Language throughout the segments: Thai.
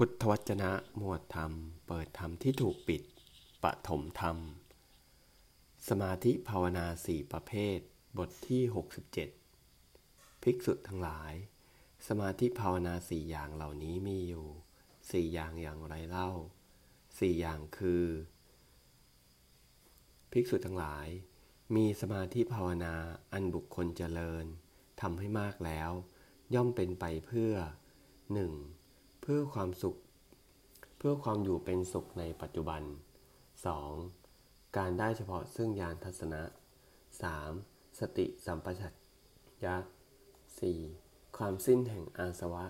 พุทธวจนะหมวดธรรม เปิดธรรมที่ถูกปิด ปฐมธรรม สมาธิภาวนาสี่ประเภท บทที่ 67 ภิกษุทั้งหลาย สมาธิภาวนาสี่อย่างเหล่านี้มีอยู่สี่อย่างอย่างไรเล่าสี่อย่างคือ ภิกษุทั้งหลาย มีสมาธิภาวนาอันบุคคลเจริญทำให้มากแล้ว ย่อมเป็นไปเพื่อหนึ่ง พื่อความสุข เพื่อความอยู่เป็นสุขในปัจจุบัน 2. การได้เฉพาะซึ่งญาณทัศนะ 3. สติสัมปชัญญะ 4. ความสิ้นแห่งอาสวะ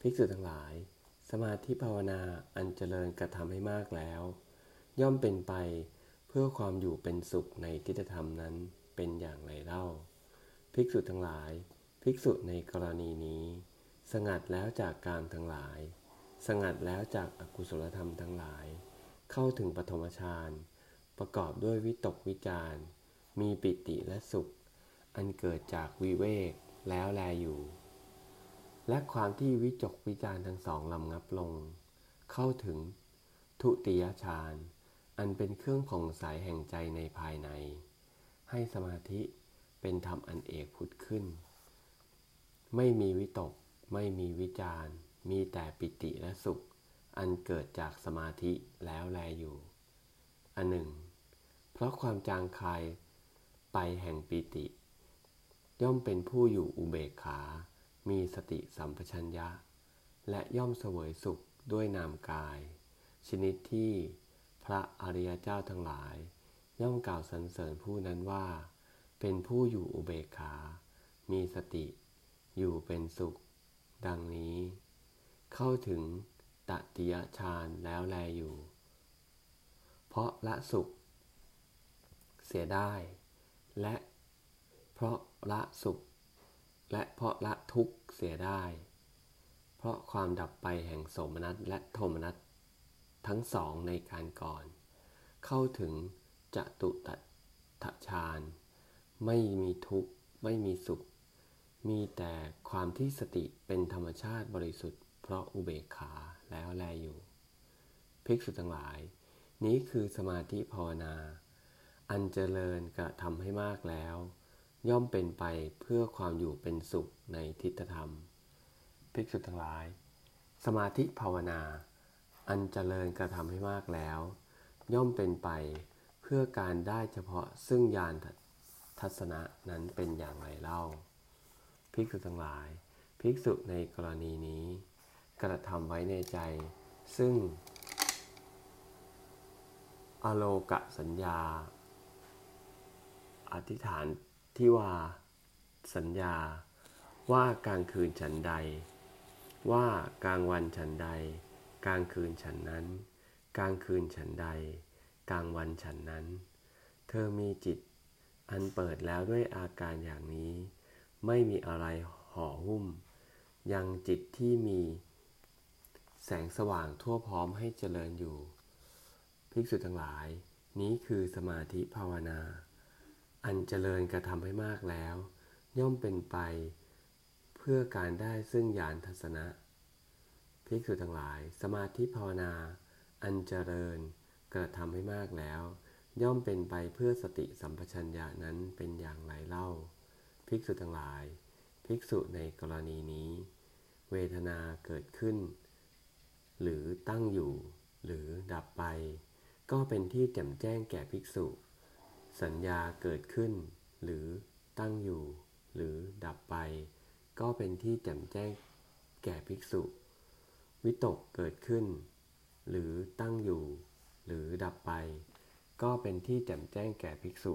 ภิกษุทั้งหลาย สมาธิภาวนาอันเจริญกระทำให้มากแล้ว ย่อมเป็นไปเพื่อความอยู่เป็นสุขในทิฏฐธรรมนั้นเป็นอย่างไรเล่า ภิกษุทั้งหลาย ภิกษุในกรณีนี้ สงัดแล้วจากกามทั้งหลาย สงัดแล้วจากอากุศลธรรมทั้งหลาย เข้าถึงปฐมฌานประกอบด้วยวิตกวิจารมีปิติและสุข อันเกิดจากวิเวกแล้วแลอยู่ และความที่วิจกวิจารทั้งสองลำงับลง เข้าถึงทุติยฌานอันเป็นเครื่องผ่องใสแห่งใจในภายใน ให้สมาธิเป็นธรรมอันเอกผุดขึ้น ไม่มีวิตก ไม่มีวิจารมีแต่ปิติและสุข อันเกิดจากสมาธิแล้วแลอยู่ อันหนึ่ง เพราะความจางคายไปแห่งปิติ ย่อมเป็นผู้อยู่อุเบกขา มีสติสัมปชัญญะ และย่อมเสวยสุขด้วยนามกาย ชนิดที่พระอริยเจ้าทั้งหลาย ย่อมกล่าวสรรเสริญผู้นั้นว่า เป็นผู้อยู่อุเบกขา มีสติ อยู่เป็นสุข ดังนี้ เข้าถึงตติยฌานแล้วแลอยู่ เพราะละสุข เสียได้ และเพราะละสุข และเพราะละทุกข์เสียได้ เพราะความดับไปแห่งโสมนัสและโทมนัสทั้งสองในการก่อน เข้าถึงจตุตัถฌานไม่มีทุกข์ ไม่มีสุข มีแต่ความที่สติเป็นธรรมชาติบริสุทธิ์ เพราะอุเบกขาแล้วแลอยู่ ภิกษุทั้งหลาย นี้คือสมาธิภาวนา อันเจริญกระทำให้มากแล้ว ย่อมเป็นไปเพื่อความอยู่เป็นสุขในทิฏฐธรรม ภิกษุทั้งหลาย สมาธิภาวนา อันเจริญกระทำให้มากแล้ว ย่อมเป็นไปเพื่อการได้เฉพาะซึ่งญาณทัศนะนั้นเป็นอย่างไรเล่า ภิกษุทั้งหลาย ภิกษุในกรณีนี้ กระทำไว้ในใจ ซึ่ง อโลกะสัญญา อธิษฐานที่ว่า สัญญา ว่ากลางคืนฉันใด ว่ากลางวันฉันใด กลางคืนฉันนั้น กลางคืนฉันใด กลางวันฉันนั้น เธอมีจิตอันเปิดแล้วด้วยอาการอย่างนี้ ไม่มีอะไรห่อหุ้ม ยังจิตที่มีแสงสว่างทั่วพร้อมให้เจริญอยู่ ภิกษุทั้งหลาย นี้คือสมาธิภาวนา อันเจริญกระทำให้มากแล้ว ย่อมเป็นไป เพื่อการได้ซึ่งญาณทัศนะ ภิกษุทั้งหลาย สมาธิภาวนา อันเจริญกระทำให้มากแล้ว ย่อมเป็นไปเพื่อสติสัมปชัญญะนั้นเป็นอย่างไรเล่า ภิกษุทั้งหลาย ภิกษุในกรณีนี้ เวทนาเกิดขึ้น หรือตั้งอยู่ หรือดับไป ก็เป็นที่แจ่มแจ้งแก่ภิกษุ สัญญาเกิดขึ้น หรือตั้งอยู่ หรือดับไป ก็เป็นที่แจ่มแจ้งแก่ภิกษุ วิตกเกิดขึ้น หรือตั้งอยู่ หรือดับไป ก็เป็นที่แจ่มแจ้งแก่ภิกษุ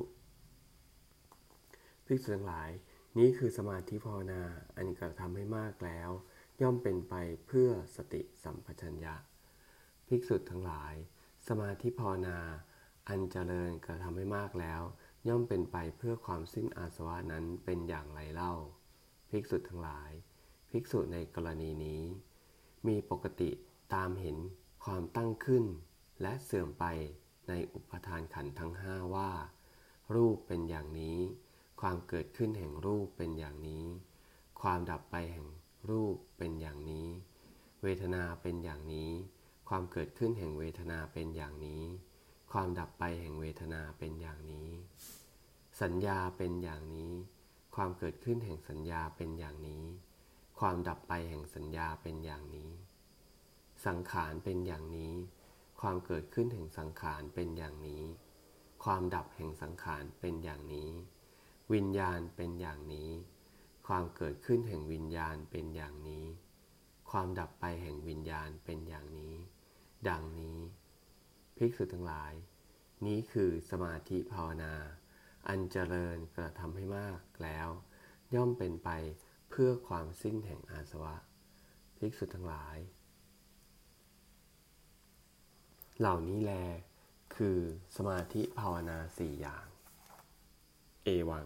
ภิกษุทั้งหลาย นี้คือสมาธิภาวนาอันกระทำให้มากแล้ว ย่อมเป็นไปเพื่อสติสัมปชัญญะ ภิกษุทั้งหลาย สมาธิภาวนาอันเจริญกระทำให้มากแล้ว ย่อมเป็นไปเพื่อความสิ้นอาสวะนั้นเป็นอย่างไรเล่า ภิกษุทั้งหลาย ภิกษุในกรณีนี้ มีปกติตามเห็นความตั้งขึ้น และเสื่อมไปในอุปทานขันธ์ทั้งห้าว่า รูปเป็นอย่างนี้ ความเกิดขึ้นแห่งรูปเป็นอย่างนี้ ความดับไปแห่งรูปเป็นอย่างนี้ เวทนาเป็นอย่างนี้ ความเกิดขึ้นแห่งเวทนาเป็นอย่างนี้ ความดับไปแห่งเวทนาเป็นอย่างนี้ สัญญาเป็นอย่างนี้ ความเกิดขึ้นแห่งสัญญาเป็นอย่างนี้ ความดับไปแห่งสัญญาเป็นอย่างนี้ สังขารเป็นอย่างนี้ ความเกิดขึ้นแห่งสังขารเป็นอย่างนี้ ความดับแห่งสังขารเป็นอย่างนี้ วิญญาณเป็นอย่างนี้ ความเกิดขึ้นแห่งวิญญาณเป็นอย่างนี้ ความดับไปแห่งวิญญาณเป็นอย่างนี้ ดังนี้ ภิกษุทั้งหลาย นี้คือสมาธิภาวนา อันเจริญกระทำให้มากแล้ว ย่อมเป็นไปเพื่อความสิ้นแห่งอาสวะ ภิกษุทั้งหลาย เหล่านี้แล คือสมาธิภาวนาสี่อย่าง เอวัง